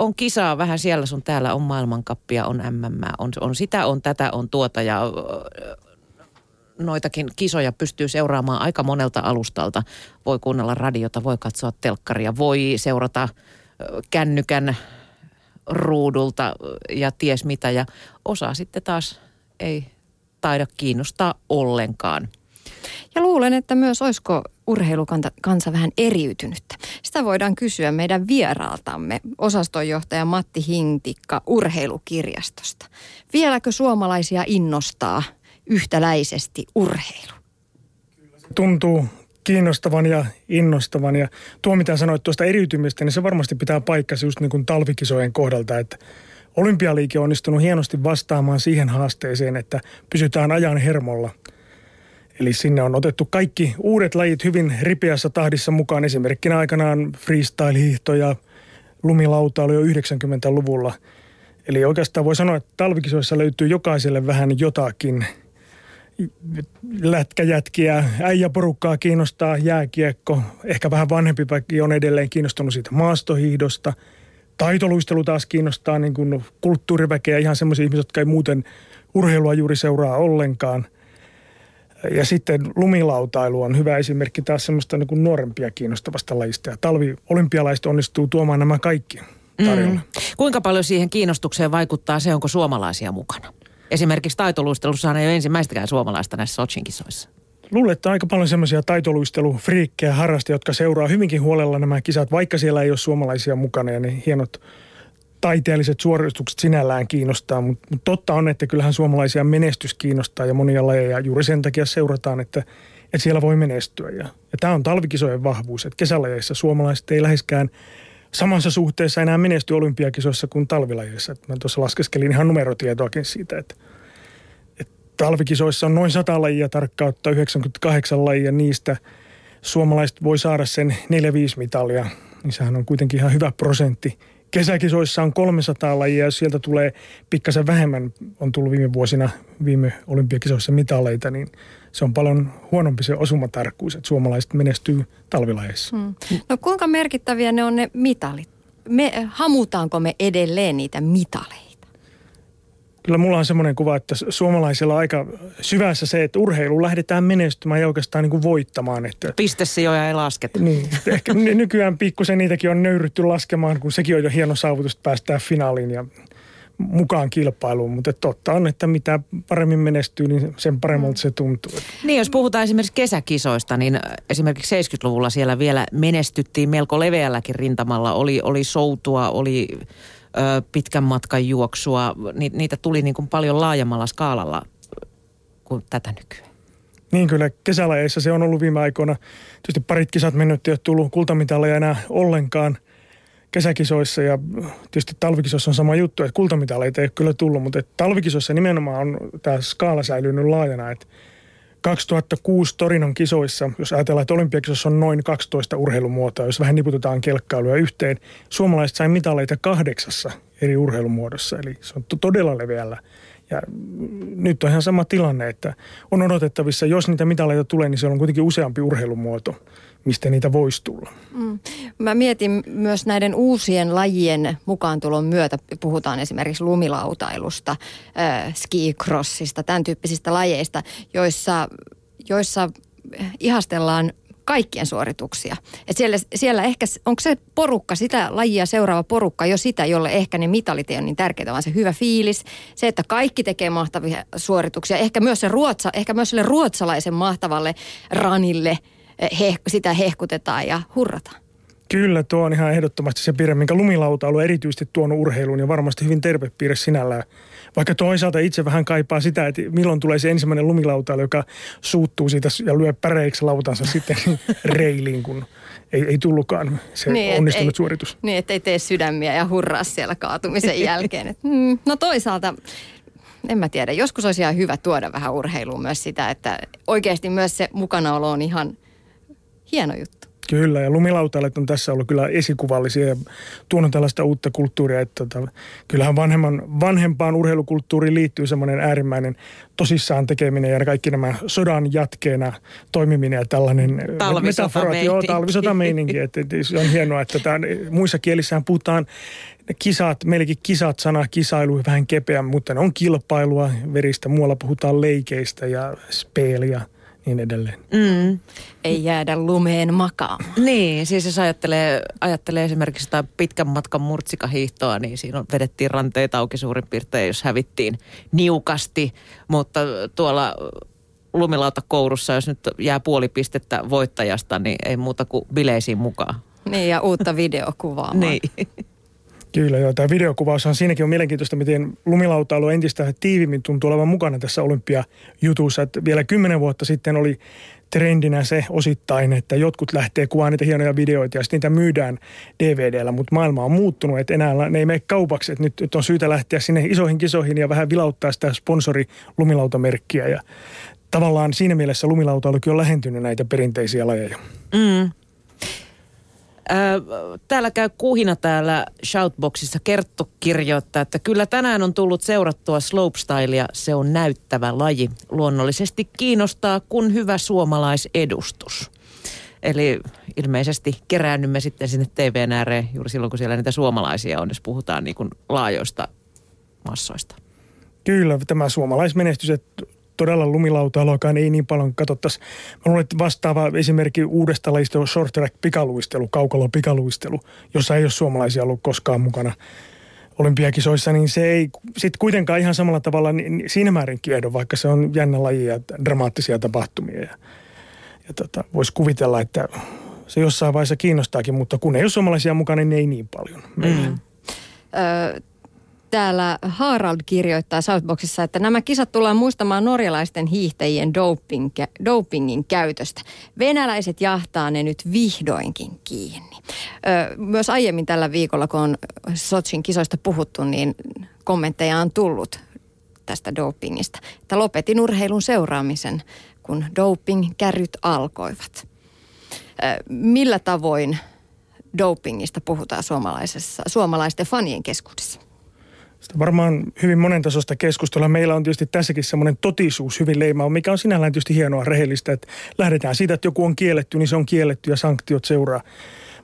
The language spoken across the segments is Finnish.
on kisaa vähän siellä sun täällä, on maailmankappia, on MM, on, on sitä, on tätä, on tuota ja noitakin kisoja pystyy seuraamaan aika monelta alustalta. Voi kuunnella radiota, voi katsoa telkkaria, voi seurata kännykän ruudulta ja ties mitä. Ja osa sitten taas ei taida kiinnostaa ollenkaan. Ja luulen, että myös olisiko urheilukansa vähän eriytynyttä. Sitä voidaan kysyä meidän vieraaltamme, osastonjohtaja Matti Hintikka urheilukirjastosta. Vieläkö suomalaisia innostaa yhtäläisesti urheilu? Tuntuu kiinnostavan ja innostavan. Ja tuo, mitä sanoit tuosta eriytymistä, niin se varmasti pitää paikkansa just niin kuin talvikisojen kohdalta, että olympialiike on onnistunut hienosti vastaamaan siihen haasteeseen, että pysytään ajan hermolla. Eli sinne on otettu kaikki uudet lajit hyvin ripeässä tahdissa mukaan. Esimerkkinä aikanaan freestyle-hiihto ja lumilautailu jo 90-luvulla. Eli oikeastaan voi sanoa, että talvikisoissa löytyy jokaiselle vähän jotakin – lätkäjätkiä, äijäporukkaa kiinnostaa jääkiekko. Ehkä vähän vanhempi on edelleen kiinnostunut siitä maastohiihdosta. Taitoluistelu taas kiinnostaa niin kuin kulttuuriväkeä, ihan semmoisia ihmisiä, jotka ei muuten urheilua juuri seuraa ollenkaan. Ja sitten lumilautailu on hyvä esimerkki taas semmoista niin kuin nuorempia kiinnostavasta lajista. Ja talvi-olympialaiset onnistuu tuomaan nämä kaikki tarjolle. Mm. Kuinka paljon siihen kiinnostukseen vaikuttaa se, onko suomalaisia mukana? Esimerkiksi taitoluistelussa ei ole ensimmäistäkään suomalaista näissä Sochin kisoissa. Luulen, että aika paljon semmoisia taitoluistelufriikkejä harrastajia, jotka seuraa hyvinkin huolella nämä kisat, vaikka siellä ei ole suomalaisia mukana ja ne hienot taiteelliset suoritukset sinällään kiinnostaa, mutta, mutta totta on, että kyllähän suomalaisia menestys kiinnostaa ja monia lajeja juuri sen takia seurataan, että, että siellä voi menestyä. Ja, ja tämä on talvikisojen vahvuus, että kesälajeissa suomalaiset ei läheskään samassa suhteessa enää menesty olympiakisoissa kuin talvilajeissa. Mä tuossa laskeskelin ihan numerotietoakin siitä, että, että talvikisoissa on noin 100 lajia tarkkautta, 98 lajia niistä suomalaiset voi saada sen 4-5 mitalia, niin sehän on kuitenkin ihan hyvä prosentti. Kesäkisoissa on 300 lajia ja sieltä tulee pikkasen vähemmän, on tullut viime vuosina viime olympiakisoissa mitaleita, niin – se on paljon huonompi se osumatarkkuus, että suomalaiset menestyy talvilajeissa. Hmm. No kuinka merkittäviä ne on ne mitalit? Me, hamutaanko me edelleen niitä mitaleita? Kyllä mulla on semmoinen kuva, että suomalaisilla on aika syvässä se, että urheilu lähdetään menestymään ja oikeastaan niin kuin voittamaan. Että, Pistesijoja ei lasketa. Niin, ehkä nykyään pikkusen niitäkin on nöyrytty laskemaan, kun sekin on jo hieno saavutus, että päästään finaaliin ja mukaan kilpailuun, mutta totta on, että mitä paremmin menestyy, niin sen paremmalta se tuntuu. Niin, jos puhutaan esimerkiksi kesäkisoista, niin esimerkiksi 70-luvulla siellä vielä menestyttiin melko leveälläkin rintamalla. Oli, oli soutua, oli pitkän matkan juoksua. Ni, niitä tuli niin kuin paljon laajemmalla skaalalla kuin tätä nykyään. Niin kyllä, kesälajeissa se on ollut viime aikoina. Tietysti parit kisat mennyt, ei ole tullut kultamitaleja enää ollenkaan – kesäkisoissa ja tietysti talvikisoissa on sama juttu, että kultamitaleita ei ole kyllä tullut, mutta talvikisoissa nimenomaan on tämä skaala säilynyt laajana, että 2006 Torinon kisoissa, jos ajatellaan, että olympiakisoissa on noin 12 urheilumuotoa, jos vähän niputetaan kelkkailuja yhteen, suomalaiset sai mitaleita kahdeksassa eri urheilumuodossa, eli se on todella leveällä. Ja nyt on ihan sama tilanne, että on odotettavissa, jos niitä mitaleita tulee, niin se on kuitenkin useampi urheilumuoto mistä niitä voisi tulla. Mm. Mä mietin myös näiden uusien lajien mukaantulon myötä, puhutaan esimerkiksi lumilautailusta, äh, skicrossista, tämän tyyppisistä lajeista, joissa, joissa ihastellaan kaikkien suorituksia. Et siellä, siellä ehkä, onko se porukka, sitä lajia seuraava porukka jo sitä, jolle ehkä ne mitalit ei ole niin tärkeitä, vaan se hyvä fiilis, se, että kaikki tekee mahtavia suorituksia, ehkä myös, se ruotsa, ehkä myös sille ruotsalaisen mahtavalle ranille – he, sitä hehkutetaan ja hurrataan. Kyllä, tuo on ihan ehdottomasti se piirre, minkä lumilautailu on erityisesti tuonut urheiluun ja varmasti hyvin terve piirre sinällään. Vaikka toisaalta itse vähän kaipaa sitä, että milloin tulee se ensimmäinen lumilautailu, joka suuttuu siitä ja lyö päreiksi lautansa sitten reiliin, kun ei, ei tullutkaan se niin, onnistunut ei, suoritus. Niin, että ei tee sydämiä ja hurraa siellä kaatumisen jälkeen. Et, mm, no toisaalta en mä tiedä, joskus olisi ihan hyvä tuoda vähän urheiluun myös sitä, että oikeasti myös se mukanaolo on ihan hieno juttu. Kyllä, ja lumilautailijat on tässä ollut kyllä esikuvallisia ja tuonut tällaista uutta kulttuuria. Että tota, kyllähän vanhemman, vanhempaan urheilukulttuuriin liittyy semmoinen äärimmäinen tosissaan tekeminen ja kaikki nämä sodan jatkeena toimiminen ja tällainen talvisotameininki. Joo, talvisotameininki. että, että se on hienoa, että tämän, muissa kielissähän puhutaan kisat, meilläkin kisat, sana kisailu vähän kepeä, mutta ne on kilpailua veristä. Muualla puhutaan leikeistä ja speelia niin edelleen. Mm. Ei jäädä lumeen makaamaan. Niin, siis jos ajattelee, ajattelee esimerkiksi sitä pitkän matkan murtsikahiihtoa, niin siinä on, vedettiin ranteita auki suurin piirtein, jos hävittiin niukasti. Mutta tuolla lumilautakoulussa, jos nyt jää puoli pistettä voittajasta, niin ei muuta kuin bileisiin mukaan. Niin, ja uutta videokuvaa. niin. Kyllä joo, tämä videokuvaus on siinäkin on mielenkiintoista, miten lumilautailu entistä tiivimmin tuntuu olevan mukana tässä olympiajutussa. Että vielä kymmenen vuotta sitten oli trendinä se osittain, että jotkut lähtee kuvaamaan niitä hienoja videoita ja sitten niitä myydään DVDllä, mutta maailma on muuttunut, että enää ne ei mene kaupaksi, että nyt, nyt on syytä lähteä sinne isoihin kisoihin ja vähän vilauttaa sitä sponsorilumilautamerkkiä ja tavallaan siinä mielessä lumilautailukin on lähentynyt näitä perinteisiä lajeja. Mm. Täällä käy kuhina täällä Shoutboxissa. Kerttu kirjoittaa, että kyllä tänään on tullut seurattua slopestylea. Se on näyttävä laji. Luonnollisesti kiinnostaa, kun hyvä suomalaisedustus. Eli ilmeisesti keräännymme sitten sinne TVn ääreen juuri silloin, kun siellä niitä suomalaisia on, jos puhutaan niin kuin laajoista massoista. Kyllä, tämä suomalaismenestys, että todella lumilautailuakaan ei niin paljon katsottaisi. Mä luulen, että vastaava esimerkki uudesta lajista on short track pikaluistelu, kaukalo pikaluistelu, jossa ei ole suomalaisia ollut koskaan mukana olympiakisoissa, niin se ei sitten kuitenkaan ihan samalla tavalla niin siinä määrin kiehdo, vaikka se on jännä laji ja dramaattisia tapahtumia. Ja, ja tota, voisi kuvitella, että se jossain vaiheessa kiinnostaakin, mutta kun ei ole suomalaisia mukana, niin ei niin paljon. Mm. Ö, täällä Harald kirjoittaa Southboxissa, että nämä kisat tullaan muistamaan norjalaisten hiihtäjien doping, dopingin käytöstä. Venäläiset jahtaa ne nyt vihdoinkin kiinni. Ö, myös aiemmin tällä viikolla, kun on Sotsin kisoista puhuttu, niin kommentteja on tullut tästä dopingista. Että lopetin urheilun seuraamisen, kun doping-kärryt alkoivat. Ö, millä tavoin dopingista puhutaan suomalaisessa, suomalaisten fanien keskuudessa? Sitä varmaan hyvin monentasoista keskustelua. Meillä on tietysti tässäkin semmoinen totisuus hyvin leimaa, mikä on sinällään tietysti hienoa rehellistä, että lähdetään siitä, että joku on kielletty, niin se on kielletty ja sanktiot seuraa.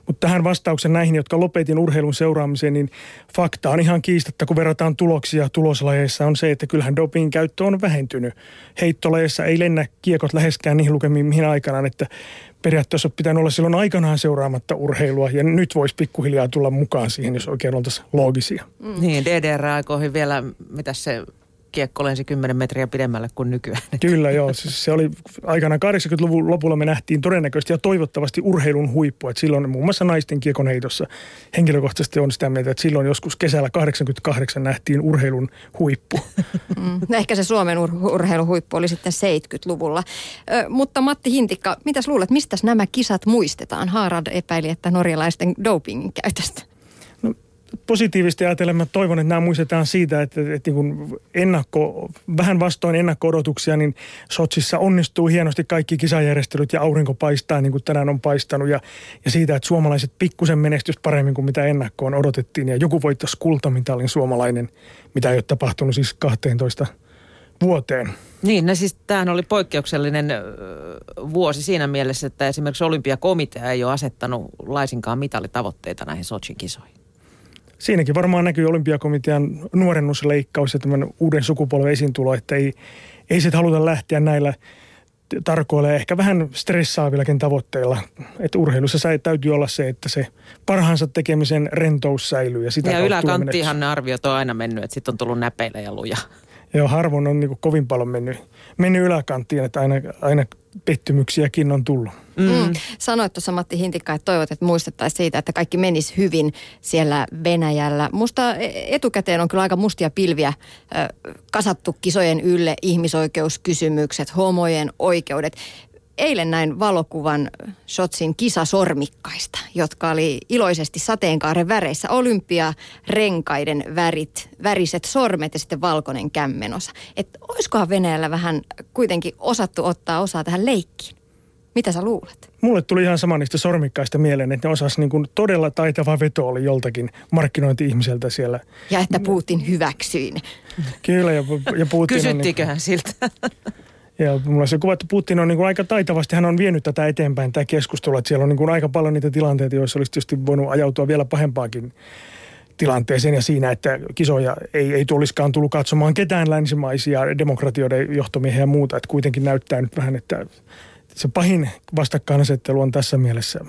Mutta tähän vastauksen näihin, jotka lopetin urheilun seuraamiseen, niin fakta on ihan kiistatta, kun verrataan tuloksia tuloslajeissa, on se, että kyllähän dopingin käyttö on vähentynyt. Heittolajeissa ei lennä kiekot läheskään niihin lukemiin mihin aikanaan, että periaatteessa pitänyt olla silloin aikanaan seuraamatta urheilua ja nyt voisi pikkuhiljaa tulla mukaan siihen, jos oikein oltaisiin loogisia. Mm. Niin, DDR-aikoihin vielä, mitä se kiekko lensi 10 metriä pidemmälle kuin nykyään. Kyllä joo, siis se oli aikana 80-luvun lopulla me nähtiin todennäköisesti ja toivottavasti urheilun huippu. Että silloin muun muassa naisten kiekon heitossa henkilökohtaisesti on sitä mieltä, että silloin joskus kesällä 88 nähtiin urheilun huippu. Mm, ehkä se Suomen ur- urheilun huippu oli sitten 70-luvulla. Ö, mutta Matti Hintikka, mitäs luulet, mistä nämä kisat muistetaan? Haarad epäili, että norjalaisten dopingin käytöstä positiivisesti ajatellen mä toivon, että nämä muistetaan siitä, että, että niin ennakko, vähän vastoin ennakko-odotuksia, niin Sotsissa onnistuu hienosti kaikki kisajärjestelyt ja aurinko paistaa niin kuin tänään on paistanut. Ja, ja siitä, että suomalaiset pikkusen menestys paremmin kuin mitä ennakkoon odotettiin. Ja joku voittaisi kultamitalin suomalainen, mitä ei ole tapahtunut siis 12 vuoteen. Niin, no siis tämähän oli poikkeuksellinen vuosi siinä mielessä, että esimerkiksi olympiakomitea ei ole asettanut laisinkaan mitalitavoitteita näihin Sotsin kisoihin. Siinäkin varmaan näkyy olympiakomitean nuorennusleikkaus ja tämän uuden sukupolven esiintulo, että ei, ei sitten haluta lähteä näillä tarkoilla ehkä vähän stressaavillakin tavoitteilla. Että urheilussa täytyy olla se, että se parhaansa tekemisen rentous säilyy. Ja, sitä ja yläkanttiinhan ne arviot on aina mennyt, että sitten on tullut näpeillä ja luja. Joo, harvoin on niin kovin paljon mennyt, mennyt yläkanttiin, että aina, aina pettymyksiäkin on tullut. Mm. Mm. Sanoit tuossa Matti Hintikka, että toivot, että muistettaisiin siitä, että kaikki menisi hyvin siellä Venäjällä. Musta etukäteen on kyllä aika mustia pilviä kasattu kisojen ylle ihmisoikeuskysymykset, homojen oikeudet eilen näin valokuvan Shotsin kisasormikkaista, jotka oli iloisesti sateenkaaren väreissä. Olympiarenkaiden värit, väriset sormet ja sitten valkoinen kämmenosa. Että olisikohan Venäjällä vähän kuitenkin osattu ottaa osaa tähän leikkiin? Mitä sä luulet? Mulle tuli ihan sama niistä sormikkaista mieleen, että ne osas niin kuin todella taitava veto oli joltakin markkinointi-ihmiseltä siellä. Ja että Putin hyväksyi ne. Kyllä, ja, ja Putin on... Kysyttiinköhän niin, siltä? Ja mulla se kuva, että Putin on niin kuin aika taitavasti, hän on vienyt tätä eteenpäin, tämä keskustelu, että siellä on niin kuin aika paljon niitä tilanteita, joissa olisi tietysti voinut ajautua vielä pahempaankin tilanteeseen ja siinä, että kisoja ei, ei tulisikaan tullut katsomaan ketään länsimaisia demokratioiden johtomiehiä ja muuta. Että kuitenkin näyttää nyt vähän, että se pahin vastakkainasettelu on tässä mielessä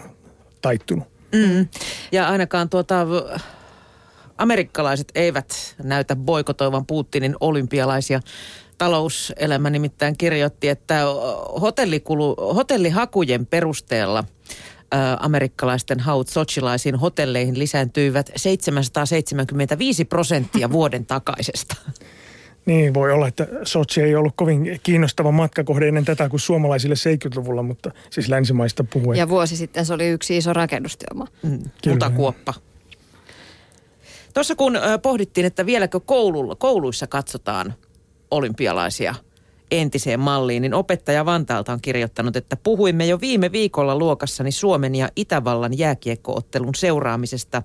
taittunut. Mm. Ja ainakaan tuota, amerikkalaiset eivät näytä boikotoivan Putinin olympialaisia. Talouselämä nimittäin kirjoitti, että hotellikulu, hotellihakujen perusteella – amerikkalaisten haut sochilaisiin hotelleihin lisääntyivät 775 prosenttia vuoden takaisesta. Niin, voi olla, että Sochi ei ollut kovin kiinnostava matkakohde ennen tätä kuin suomalaisille 70-luvulla, mutta siis länsimaista puhuen. Ja vuosi sitten se oli yksi iso rakennustyömaa. Mm, mutakuoppa. Tuossa kun pohdittiin, että vieläkö koululla, kouluissa katsotaan olympialaisia – entiseen malliin, niin opettaja Vantaalta on kirjoittanut, että puhuimme jo viime viikolla luokassani Suomen ja Itävallan jääkiekkoottelun seuraamisesta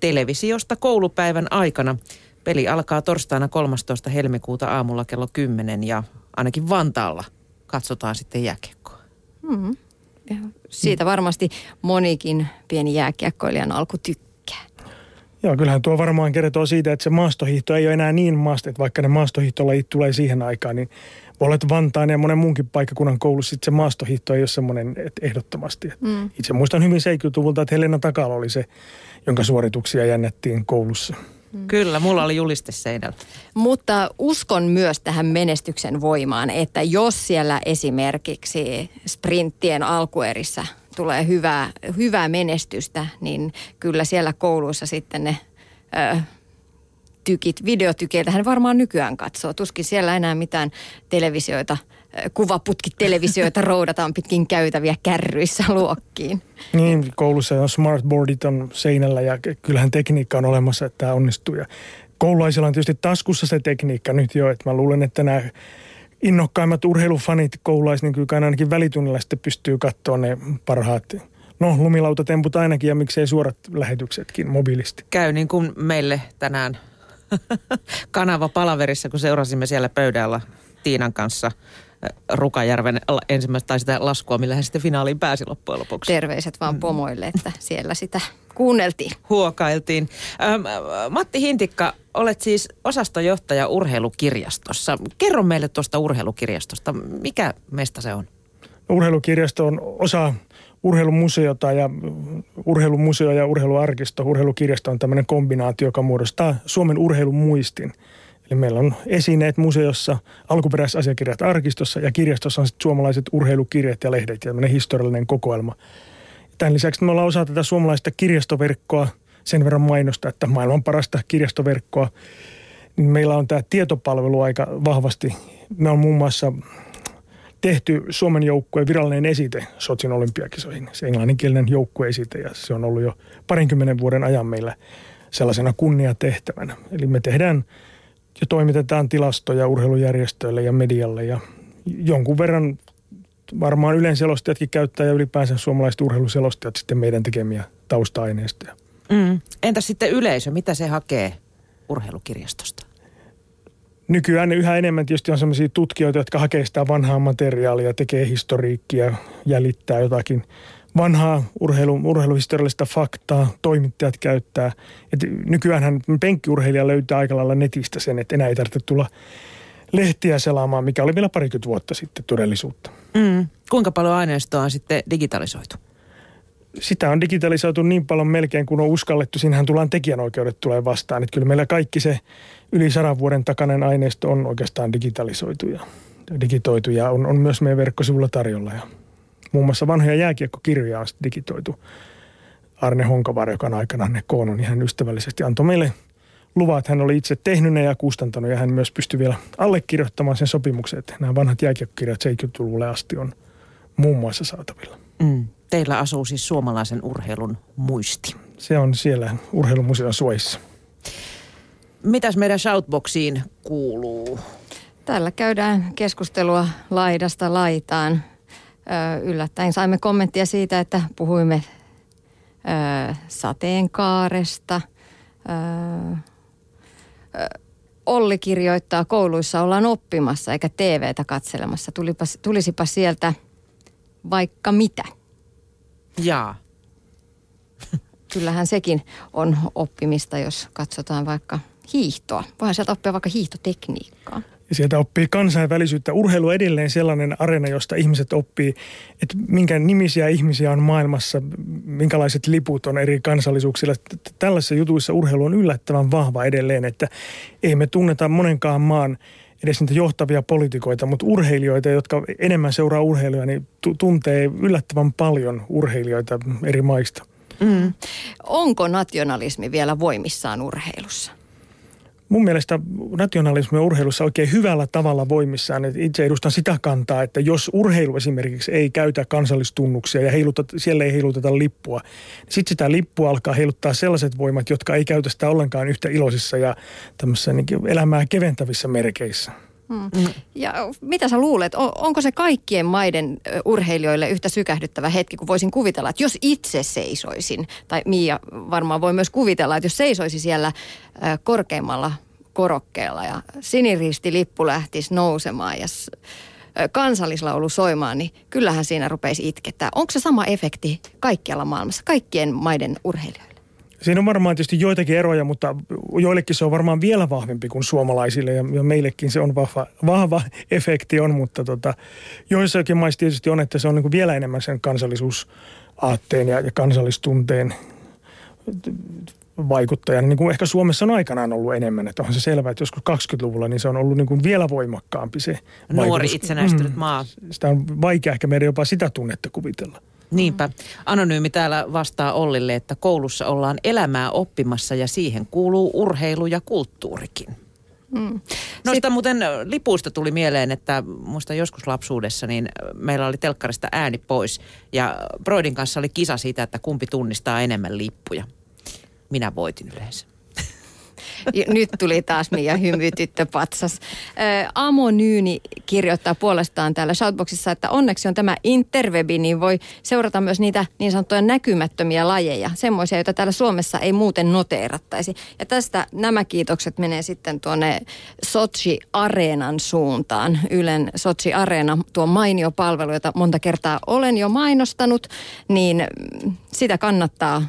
televisiosta koulupäivän aikana. Peli alkaa torstaina 13. helmikuuta aamulla kello 10 ja ainakin Vantaalla katsotaan sitten jääkiekkoa. Hmm. Ja siitä varmasti monikin pieni jääkiekkoilijan alku tykkää. Joo, kyllähän tuo varmaan kertoo siitä, että se maastohiihto ei ole enää niin maasta, että vaikka ne maastohiihtolajit tulee siihen aikaan, niin olet Vantaan ja monen muunkin paikkakunnan koulussa, sitten se maastohiihto ei ole semmoinen että ehdottomasti. Mm. Itse muistan hyvin 70 että Helena Takala oli se, jonka suorituksia jännättiin koulussa. Mm. Kyllä, mulla oli juliste seinällä. Mutta uskon myös tähän menestyksen voimaan, että jos siellä esimerkiksi sprinttien alkuerissä tulee hyvää, hyvää menestystä, niin kyllä siellä kouluissa sitten ne... Ö, tykit, videotykeiltä hän varmaan nykyään katsoo. Tuskin siellä enää mitään televisioita, kuvaputkitelevisioita roudataan pitkin käytäviä kärryissä luokkiin. Niin, koulussa on smartboardit on seinällä ja kyllähän tekniikka on olemassa, että tämä onnistuu. Ja koululaisilla on tietysti taskussa se tekniikka nyt jo, että mä luulen, että nämä innokkaimmat urheilufanit koululais, niin kyllä ainakin välitunnilla sitten pystyy katsoa ne parhaat No, lumilautatemput ainakin ja miksei suorat lähetyksetkin mobiilisti. Käy niin kuin meille tänään kanava palaverissa, kun seurasimme siellä pöydällä Tiinan kanssa Rukajärven ensimmäistä tai sitä laskua, millä hän sitten finaaliin pääsi loppujen lopuksi. Terveiset vaan mm. pomoille, että siellä sitä kuunneltiin. Huokailtiin. Ähm, Matti Hintikka, olet siis osastojohtaja urheilukirjastossa. Kerro meille tuosta urheilukirjastosta. Mikä mesta se on? Urheilukirjasto on osa urheilumuseota ja urheilumuseo ja urheiluarkisto, urheilukirjasto on tämmöinen kombinaatio, joka muodostaa Suomen urheilumuistin. Eli meillä on esineet museossa, alkuperäisasiakirjat arkistossa ja kirjastossa on suomalaiset urheilukirjat ja lehdet ja tämmöinen historiallinen kokoelma. Tämän lisäksi me ollaan osa tätä suomalaista kirjastoverkkoa, sen verran mainosta, että maailman parasta kirjastoverkkoa. Niin meillä on tämä tietopalvelu aika vahvasti. Me on muun muassa tehty Suomen joukkueen virallinen esite Sotsin olympiakisoihin. Se englanninkielinen joukkueesite ja se on ollut jo parinkymmenen vuoden ajan meillä sellaisena kunniatehtävänä. Eli me tehdään ja toimitetaan tilastoja urheilujärjestöille ja medialle ja jonkun verran varmaan yleenselostajatkin käyttää ja ylipäänsä suomalaiset urheiluselostajat sitten meidän tekemiä tausta-aineistoja. Mm. Entä sitten yleisö, mitä se hakee urheilukirjastosta? nykyään yhä enemmän tietysti on sellaisia tutkijoita, jotka hakee sitä vanhaa materiaalia, tekee historiikkia, jäljittää jotakin vanhaa urheilu, urheiluhistoriallista faktaa, toimittajat käyttää. Et nykyäänhän penkkiurheilija löytää aika lailla netistä sen, että enää ei tarvitse tulla lehtiä selaamaan, mikä oli vielä parikymmentä vuotta sitten todellisuutta. Mm. Kuinka paljon aineistoa on sitten digitalisoitu? Sitä on digitalisoitu niin paljon melkein kuin on uskallettu. Siinähän tullaan tekijänoikeudet tulee vastaan. Että kyllä meillä kaikki se yli sadan vuoden takainen aineisto on oikeastaan digitalisoitu ja digitoitu ja on, on myös meidän verkkosivulla tarjolla. Ja muun muassa vanhoja jääkiekkokirjoja on digitoitu. Arne Honkavar, joka on aikanaan ne koonnut, niin hän ystävällisesti antoi meille luvat. Hän oli itse tehnyt ne ja kustantanut ja hän myös pystyi vielä allekirjoittamaan sen sopimuksen, että nämä vanhat jääkiekkokirjat 70-luvulle asti on muun muassa saatavilla. Mm. Teillä asuu siis suomalaisen urheilun muisti. Se on siellä urheilumuseon suojissa. Mitäs meidän shoutboxiin kuuluu? Täällä käydään keskustelua laidasta laitaan. Yllättäen saimme kommenttia siitä, että puhuimme sateenkaaresta. Olli kirjoittaa, kouluissa ollaan oppimassa eikä TVtä katselemassa. Tulipa, tulisipa sieltä vaikka mitä. Jaa. Kyllähän sekin on oppimista, jos katsotaan vaikka hiihtoa. Voihan sieltä oppia vaikka hiihtotekniikkaa. Ja sieltä oppii kansainvälisyyttä. Urheilu on edelleen sellainen arena, josta ihmiset oppii, että minkä nimisiä ihmisiä on maailmassa, minkälaiset liput on eri kansallisuuksilla. Tällaisissa jutuissa urheilu on yllättävän vahva edelleen, että ei me tunneta monenkaan maan edes niitä johtavia poliitikoita, mutta urheilijoita, jotka enemmän seuraa urheiluja, niin tuntee yllättävän paljon urheilijoita eri maista. Mm. Onko nationalismi vielä voimissaan urheilussa? Mun mielestä nationalismi on urheilussa oikein hyvällä tavalla voimissaan. Itse edustan sitä kantaa, että jos urheilu esimerkiksi ei käytä kansallistunnuksia ja heiluta, siellä ei heiluteta lippua, niin sitten sitä lippua alkaa heiluttaa sellaiset voimat, jotka ei käytä sitä ollenkaan yhtä iloisissa ja tämmöisissä niin elämää keventävissä merkeissä. Hmm. Ja mitä sä luulet, onko se kaikkien maiden urheilijoille yhtä sykähdyttävä hetki, kun voisin kuvitella, että jos itse seisoisin, tai Mia varmaan voi myös kuvitella, että jos seisoisi siellä korkeimmalla korokkeella ja siniristi lippu lähtisi nousemaan ja kansallislaulu soimaan, niin kyllähän siinä rupeisi itkettää. Onko se sama efekti kaikkialla maailmassa, kaikkien maiden urheilijoille? Siinä on varmaan tietysti joitakin eroja, mutta joillekin se on varmaan vielä vahvempi kuin suomalaisille ja, meillekin se on vahva, vahva efekti on, mutta tota, joissakin maissa tietysti on, että se on niin kuin vielä enemmän sen kansallisuusaatteen ja, ja kansallistunteen vaikuttajana, niin kuin ehkä Suomessa on aikanaan ollut enemmän. Että onhan se selvää, että joskus 20-luvulla niin se on ollut niin kuin vielä voimakkaampi se Nuori vaikutus. itsenäistynyt mm, maa. Sitä on vaikea ehkä meidän jopa sitä tunnetta kuvitella. Niinpä. Anonyymi täällä vastaa Ollille, että koulussa ollaan elämää oppimassa ja siihen kuuluu urheilu ja kulttuurikin. Mm. Noista Sit... muuten lipuista tuli mieleen, että muista joskus lapsuudessa, niin meillä oli telkkarista ääni pois. Ja Broidin kanssa oli kisa siitä, että kumpi tunnistaa enemmän lippuja. Minä voitin yleensä. Nyt tuli taas Mia hymytyttöpatsas. Amonyyni kirjoittaa puolestaan täällä Shoutboxissa, että onneksi on tämä interwebi, niin voi seurata myös niitä niin sanottuja näkymättömiä lajeja. Semmoisia, joita täällä Suomessa ei muuten noteerattaisi. Ja tästä nämä kiitokset menee sitten tuonne Sochi Areenan suuntaan. Ylen Sochi Areena, tuo mainio palvelu, jota monta kertaa olen jo mainostanut, niin sitä kannattaa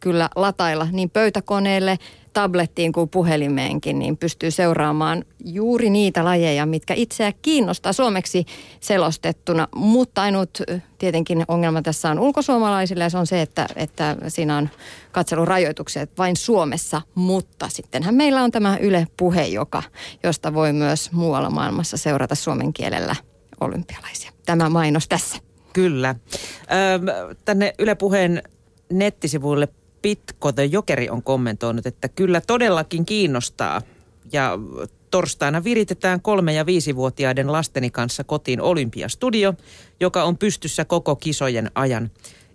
kyllä latailla niin pöytäkoneelle, tablettiin kuin puhelimeenkin, niin pystyy seuraamaan juuri niitä lajeja, mitkä itseä kiinnostaa suomeksi selostettuna. Mutta ainut tietenkin ongelma tässä on ulkosuomalaisille ja se on se, että, että siinä on katselurajoituksia vain Suomessa. Mutta sittenhän meillä on tämä Yle Puhe, joka, josta voi myös muualla maailmassa seurata suomen kielellä olympialaisia. Tämä mainos tässä. Kyllä. Ö, tänne Yle Puheen nettisivuille Pitko the Jokeri on kommentoinut, että kyllä todellakin kiinnostaa. Ja torstaina viritetään kolme- ja viisivuotiaiden lasteni kanssa kotiin Olympiastudio, joka on pystyssä koko kisojen ajan.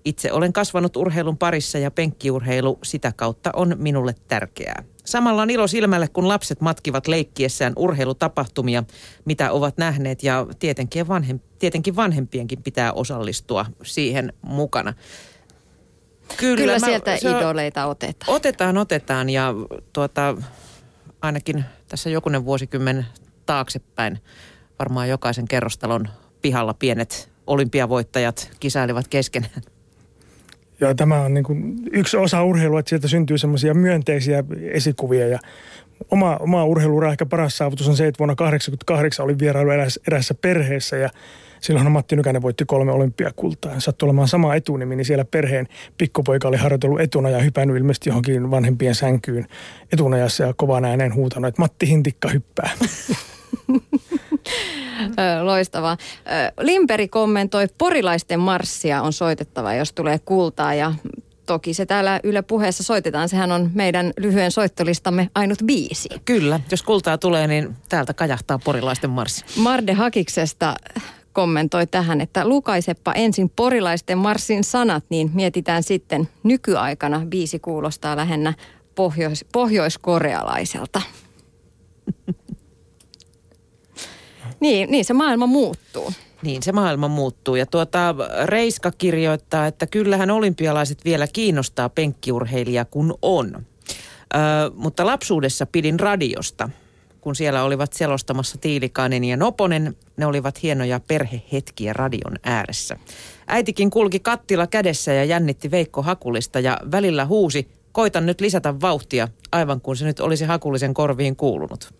Itse olen kasvanut urheilun parissa ja penkkiurheilu sitä kautta on minulle tärkeää. Samalla on ilo silmälle, kun lapset matkivat leikkiessään urheilutapahtumia, mitä ovat nähneet ja tietenkin, vanhem, tietenkin vanhempienkin pitää osallistua siihen mukana. Kyllä, Kyllä mä, sieltä se, idoleita otetaan. Otetaan, otetaan ja tuota, ainakin tässä jokunen vuosikymmen taaksepäin varmaan jokaisen kerrostalon pihalla pienet olympiavoittajat kisailivat keskenään. Joo, tämä on niin kuin yksi osa urheilua, että sieltä syntyy semmoisia myönteisiä esikuvia ja oma, oma urheiluura ehkä paras saavutus on se, että vuonna 1988 olin vierailu erässä, erässä perheessä ja silloin Matti Nykänen voitti kolme olympiakultaa. Sattui olemaan sama etunimi, niin siellä perheen pikkupoika oli harjoitellut etuna ja hypännyt ilmeisesti johonkin vanhempien sänkyyn etunajassa ja kovaan ääneen huutanut, että Matti Hintikka hyppää. Loistavaa. Limperi kommentoi, porilaisten marssia on soitettava, jos tulee kultaa ja toki se täällä Yle puheessa soitetaan. Sehän on meidän lyhyen soittolistamme ainut biisi. Kyllä, jos kultaa tulee, niin täältä kajahtaa porilaisten marssi. Marde Hakiksesta kommentoi tähän, että lukaisepa ensin porilaisten marssin sanat, niin mietitään sitten nykyaikana. Biisi kuulostaa lähinnä pohjois- pohjoiskorealaiselta. niin, niin se maailma muuttuu. Niin se maailma muuttuu. Ja tuota, Reiska kirjoittaa, että kyllähän olympialaiset vielä kiinnostaa penkkiurheilija kun on. Ö, mutta lapsuudessa pidin radiosta, kun siellä olivat selostamassa Tiilikainen ja Noponen. Ne olivat hienoja perhehetkiä radion ääressä. Äitikin kulki kattila kädessä ja jännitti Veikko Hakulista ja välillä huusi, koitan nyt lisätä vauhtia, aivan kuin se nyt olisi Hakulisen korviin kuulunut.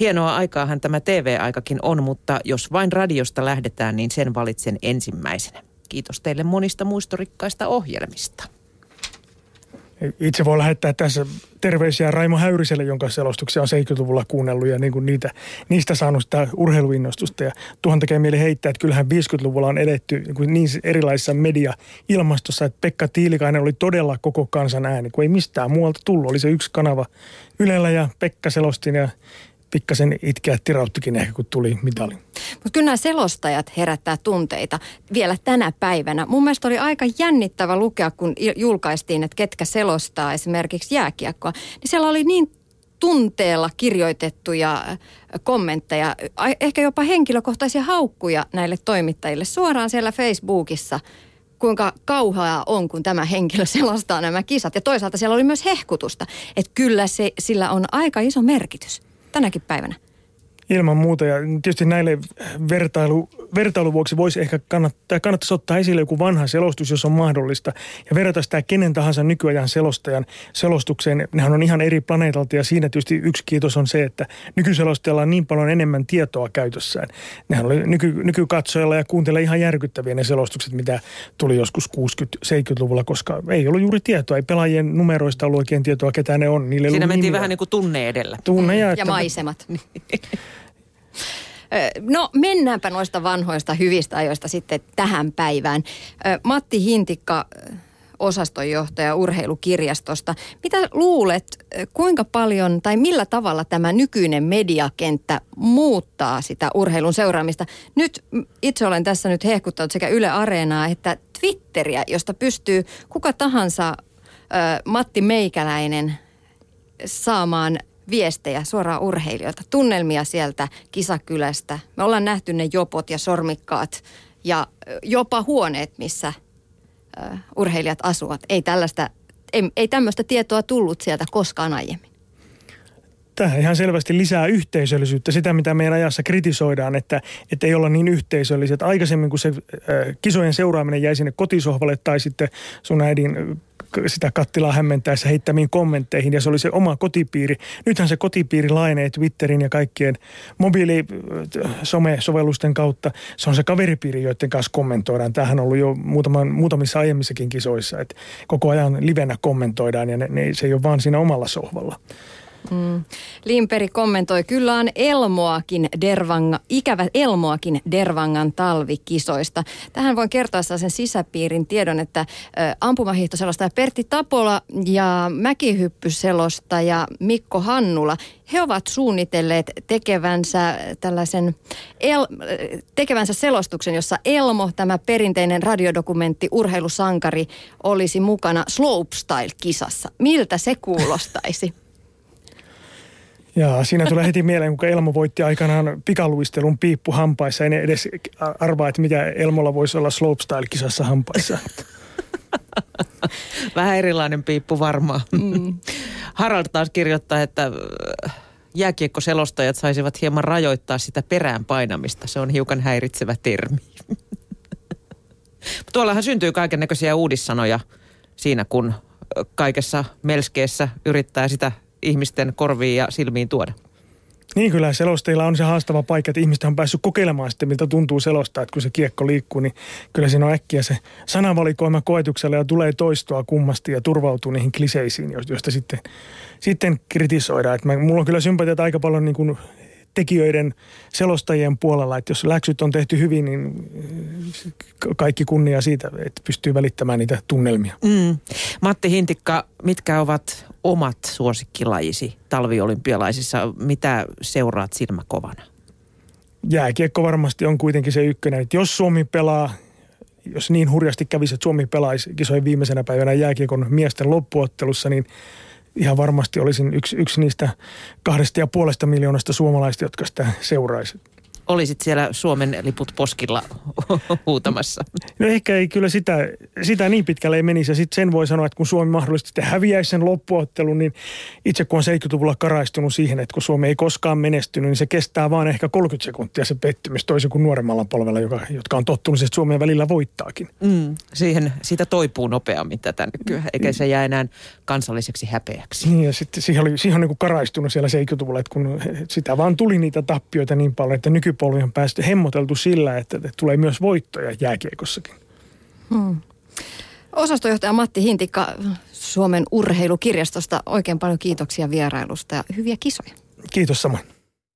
Hienoa aikaahan tämä TV-aikakin on, mutta jos vain radiosta lähdetään, niin sen valitsen ensimmäisenä. Kiitos teille monista muistorikkaista ohjelmista. Itse voi lähettää tässä terveisiä Raimo Häyriselle, jonka selostuksia on 70-luvulla kuunnellut ja niin kuin niitä, niistä saanut sitä urheiluinnostusta. Ja tuohon tekee mieli heittää, että kyllähän 50-luvulla on edetty niin, niin erilaisissa media-ilmastossa, että Pekka Tiilikainen oli todella koko kansan ääni, kun ei mistään muualta tullut. Oli se yksi kanava Ylellä ja Pekka selostin ja pikkasen itkeä tirauttikin ehkä, kun tuli mitali. Mutta kyllä nämä selostajat herättää tunteita vielä tänä päivänä. Mun mielestä oli aika jännittävä lukea, kun julkaistiin, että ketkä selostaa esimerkiksi jääkiekkoa. Niin siellä oli niin tunteella kirjoitettuja kommentteja, ehkä jopa henkilökohtaisia haukkuja näille toimittajille suoraan siellä Facebookissa kuinka kauhaa on, kun tämä henkilö selostaa nämä kisat. Ja toisaalta siellä oli myös hehkutusta, että kyllä se, sillä on aika iso merkitys tänäkin päivänä. Ilman muuta ja tietysti näille vertailu, vertailun vuoksi voisi ehkä kannattaa, kannattaisi ottaa esille joku vanha selostus, jos on mahdollista ja verrata sitä kenen tahansa nykyajan selostajan selostukseen. Nehän on ihan eri planeetalta ja siinä tietysti yksi kiitos on se, että nykyselostajalla on niin paljon enemmän tietoa käytössään. Nehän oli nyky, nykykatsojalla ja kuuntelee ihan järkyttäviä ne selostukset, mitä tuli joskus 60-70-luvulla, koska ei ollut juuri tietoa. Ei pelaajien numeroista ollut oikein tietoa, ketä ne on. Niille Siinä mentiin nimiä. vähän niin kuin tunne edellä. Tunne ja, ja maisemat. No mennäänpä noista vanhoista hyvistä ajoista sitten tähän päivään. Matti Hintikka, osastonjohtaja urheilukirjastosta. Mitä luulet, kuinka paljon tai millä tavalla tämä nykyinen mediakenttä muuttaa sitä urheilun seuraamista? Nyt itse olen tässä nyt hehkuttanut sekä Yle Areenaa että Twitteriä, josta pystyy kuka tahansa Matti Meikäläinen saamaan viestejä suoraan urheilijoilta, tunnelmia sieltä kisakylästä. Me ollaan nähty ne jopot ja sormikkaat ja jopa huoneet, missä urheilijat asuvat. Ei tällaista, ei, ei tämmöistä tietoa tullut sieltä koskaan aiemmin. Tämä ihan selvästi lisää yhteisöllisyyttä, sitä mitä meidän ajassa kritisoidaan, että, että ei olla niin yhteisölliset. Aikaisemmin kun se äh, kisojen seuraaminen jäi sinne kotisohvalle tai sitten sun äidin sitä kattilaa hämmentäessä heittämiin kommentteihin ja se oli se oma kotipiiri. Nythän se kotipiiri laajenee Twitterin ja kaikkien mobiilisome-sovellusten kautta. Se on se kaveripiiri, joiden kanssa kommentoidaan. Tämähän on ollut jo muutaman, muutamissa aiemmissakin kisoissa, että koko ajan livenä kommentoidaan ja ne, ne, se ei ole vaan siinä omalla sohvalla. Mm. Limperi kommentoi, kyllä on Elmoakin Dervanga, ikävä Elmoakin Dervangan talvikisoista. Tähän voin kertoa sen sisäpiirin tiedon, että ampumahiihtoselostaja Pertti Tapola ja mäkihyppyselostaja Mikko Hannula, he ovat suunnitelleet tekevänsä tällaisen el, tekevänsä selostuksen, jossa Elmo, tämä perinteinen radiodokumentti, urheilusankari, olisi mukana slopestyle-kisassa. Miltä se kuulostaisi? Ja siinä tulee heti mieleen, kun Elmo voitti aikanaan pikaluistelun piippu hampaissa. En edes arvaa, että mikä Elmolla voisi olla slopestyle-kisassa hampaissa. Vähän erilainen piippu varmaan. Mm. Harald taas kirjoittaa, että äh, jääkiekkoselostajat saisivat hieman rajoittaa sitä perään painamista. Se on hiukan häiritsevä termi. Tuollahan syntyy kaiken näköisiä uudissanoja siinä, kun kaikessa melskeessä yrittää sitä ihmisten korviin ja silmiin tuoda. Niin kyllä selostajilla on se haastava paikka, että ihmiset on päässyt kokeilemaan sitten, miltä tuntuu selostaa, että kun se kiekko liikkuu, niin kyllä siinä on äkkiä se sanavalikoima koetuksella ja tulee toistoa kummasti ja turvautuu niihin kliseisiin, joista sitten, sitten kritisoidaan. Että mä, mulla on kyllä sympatiat aika paljon niin kuin tekijöiden selostajien puolella, että jos läksyt on tehty hyvin, niin kaikki kunnia siitä, että pystyy välittämään niitä tunnelmia. Mm. Matti Hintikka, mitkä ovat omat suosikkilajisi talviolympialaisissa? Mitä seuraat silmäkovana? Jääkiekko varmasti on kuitenkin se ykkönen. Että jos Suomi pelaa, jos niin hurjasti kävisi, että Suomi pelaisi kisojen viimeisenä päivänä jääkiekon miesten loppuottelussa, niin ihan varmasti olisin yksi, yksi niistä kahdesta ja puolesta miljoonasta suomalaista, jotka sitä seuraisi. Olisit siellä Suomen liput poskilla huutamassa? No ehkä ei kyllä sitä, sitä niin pitkälle ei menisi. Ja sitten sen voi sanoa, että kun Suomi mahdollisesti häviäisi sen loppuottelun, niin itse kun on 70-luvulla karaistunut siihen, että kun Suomi ei koskaan menestynyt, niin se kestää vaan ehkä 30 sekuntia se pettymys toisin kuin nuoremmalla polvella, joka, jotka on tottunut, että Suomen välillä voittaakin. Mm, siihen, siitä toipuu nopeammin tätä nykyään, eikä se jää enää kansalliseksi häpeäksi. Niin ja sitten siihen, oli, siihen on niin kuin karaistunut siellä 70-luvulla, että kun sitä vaan tuli niitä tappioita niin paljon, että nykypolvi on päästy hemmoteltu sillä, että, että tulee myös voittoja jääkiekossakin. Hmm. Osastojohtaja Matti Hintikka Suomen urheilukirjastosta oikein paljon kiitoksia vierailusta ja hyviä kisoja. Kiitos samoin.